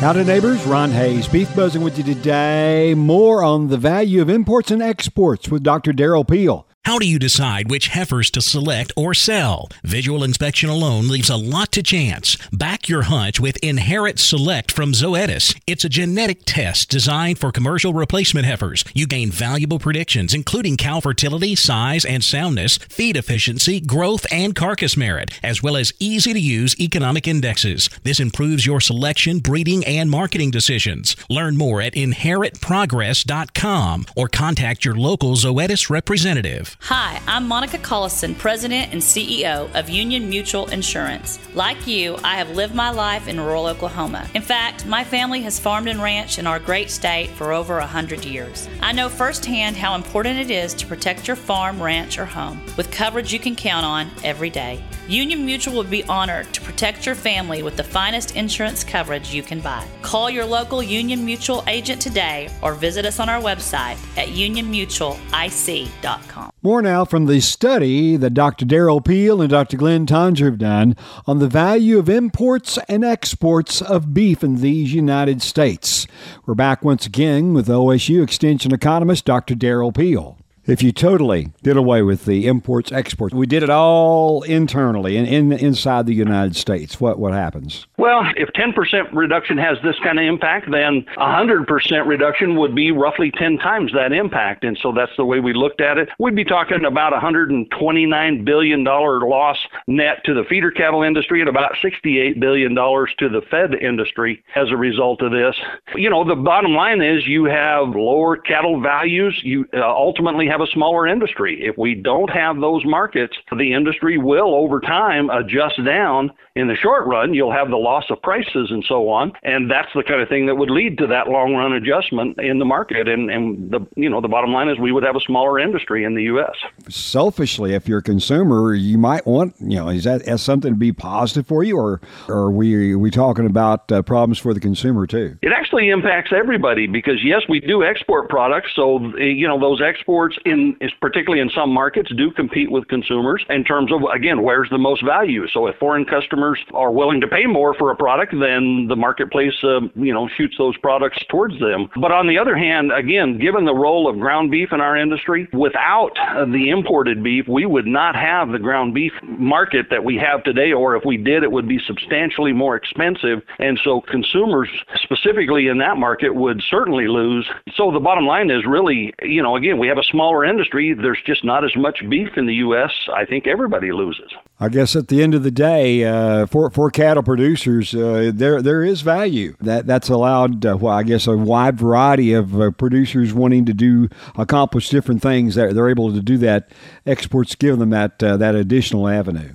Howdy, neighbors. Ron Hays, Beef Buzzing with you today. More on the value of imports and exports with Dr. Derrell Peel. How do you decide which heifers to select or sell? Visual inspection alone leaves a lot to chance. Back your hunch with Inherit Select from Zoetis. It's a genetic test designed for commercial replacement heifers. You gain valuable predictions, including cow fertility, size and soundness, feed efficiency, growth, and carcass merit, as well as easy to use economic indexes. This improves your selection, breeding, and marketing decisions. Learn more at inheritprogress.com or contact your local Zoetis representative. Hi, I'm Monica Collison, President and CEO of Union Mutual Insurance. Like you, I have lived my life in rural Oklahoma. In fact, my family has farmed and ranched in our great state for over a hundred years. I know firsthand how important it is to protect your farm, ranch, or home with coverage you can count on every day. Union Mutual would be honored to protect your family with the finest insurance coverage you can buy. Call your local Union Mutual agent today or visit us on our website at unionmutualic.com. More now from the study that Dr. Derrell Peel and Dr. Glynn Tonsor have done on the value of imports and exports of beef in these United States. We're back once again with OSU Extension economist Dr. Derrell Peel if you totally did away with the imports exports. We did it all internally and in, inside the united states. What what happens? Well if 10% reduction has this kind of impact then 100% reduction would be roughly 10 times that impact. And so that's the way we looked at it. We'd be talking about 129 billion dollar loss net to the feeder cattle industry and about 68 billion dollars to the fed industry as a result of this. You know the bottom line is you have lower cattle values. You uh, ultimately have a smaller industry. If we don't have those markets, the industry will over time adjust down. In the short run, you'll have the loss of prices and so on, and that's the kind of thing that would lead to that long run adjustment in the market. And and the you know the bottom line is we would have a smaller industry in the U.S. Selfishly, if you're a consumer, you might want you know is that as something to be positive for you, or, or are we are we talking about uh, problems for the consumer too? It actually impacts everybody because yes, we do export products, so you know those exports in particularly in some markets do compete with consumers in terms of again where's the most value. So if foreign customers are willing to pay more for a product, then the marketplace uh, you know shoots those products towards them. But on the other hand, again, given the role of ground beef in our industry, without the imported beef, we would not have the ground beef market that we have today. Or if we did, it would be substantially more expensive. And so consumers, specifically in that market, would certainly lose. So the bottom line is really, you know, again, we have a small industry, there's just not as much beef in the U.S. I think everybody loses. I guess at the end of the day, uh, for for cattle producers, uh, there there is value that that's allowed. Uh, well, I guess a wide variety of uh, producers wanting to do accomplish different things. That they're able to do that. Exports give them that uh, that additional avenue.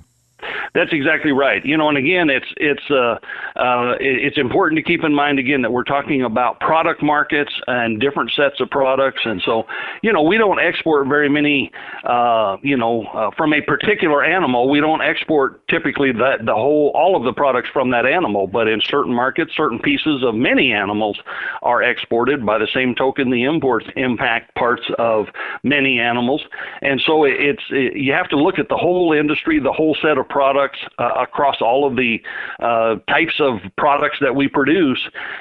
That's exactly right. You know, and again, it's it's uh, uh, it's important to keep in mind again that we're talking about product markets and different sets of products, and so you know we don't export very many. Uh, you know, uh, from a particular animal, we don't export typically that the whole all of the products from that animal, but in certain markets, certain pieces of many animals are exported. By the same token, the imports impact parts of many animals, and so it's it, you have to look at the whole industry, the whole set of products uh, across all of the uh, types of products that we produce,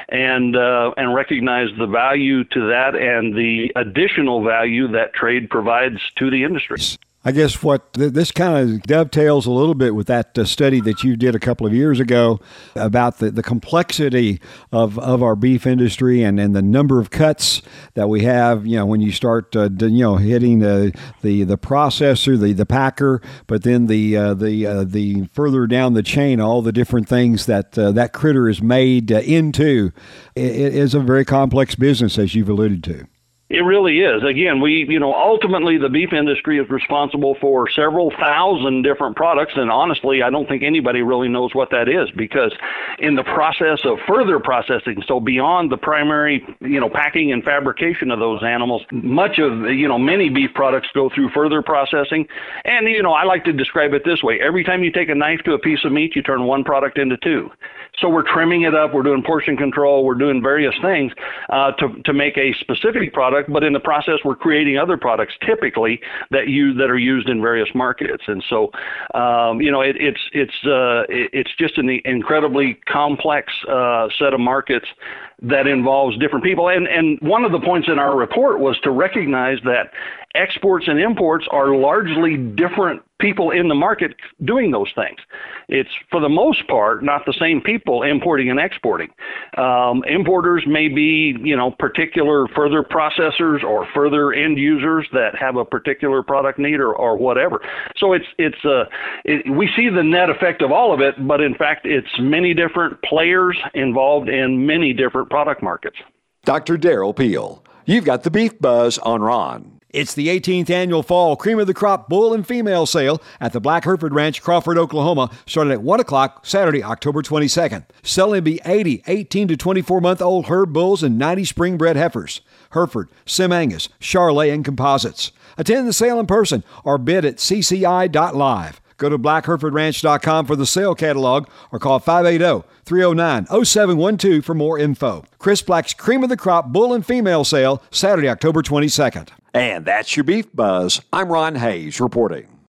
and uh, and recognize the value to that and the additional value that trade provides to the industry. I guess what th- this kind of dovetails a little bit with that uh, study that you did a couple of years ago about the, the complexity of, of our beef industry and, and the number of cuts that we have. You know, when you start uh, you know hitting the the, the processor, the, the packer, but then the uh, the uh, the further down the chain, all the different things that uh, that critter is made uh, into, it, it is a very complex business, as you've alluded to. It really is. Again, we, you know, ultimately the beef industry is responsible for several thousand different products. And honestly, I don't think anybody really knows what that is because in the process of further processing, so beyond the primary, you know, packing and fabrication of those animals, much of, you know, many beef products go through further processing. And, you know, I like to describe it this way every time you take a knife to a piece of meat, you turn one product into two. So we're trimming it up. We're doing portion control. We're doing various things uh, to to make a specific product. But in the process, we're creating other products typically that you that are used in various markets. And so, um, you know, it, it's it's uh, it, it's just an incredibly complex uh, set of markets that involves different people. And and one of the points in our report was to recognize that exports and imports are largely different people in the market doing those things. It's for the most part not the same people importing and exporting. Um, importers may be, you know, particular further processors or further end users that have a particular product need or, or whatever. So it's it's uh, it, we see the net effect of all of it, but in fact it's many different players involved in many different product markets. Dr. Derrell Peel, you've got the beef buzz on Ron. It's the 18th annual Fall Cream of the Crop Bull and Female Sale at the Black Hereford Ranch, Crawford, Oklahoma, starting at 1 o'clock Saturday, October 22nd. Selling be 80 18 to 24 month old herd bulls and 90 spring bred heifers. Hereford, Sim Angus, Charolais, and composites. Attend the sale in person or bid at cci.live. Go to blackherefordranch.com for the sale catalog or call 580 309 0712 for more info. Chris Black's Cream of the Crop Bull and Female Sale, Saturday, October 22nd. And that's your Beef Buzz. I'm Ron Hays reporting.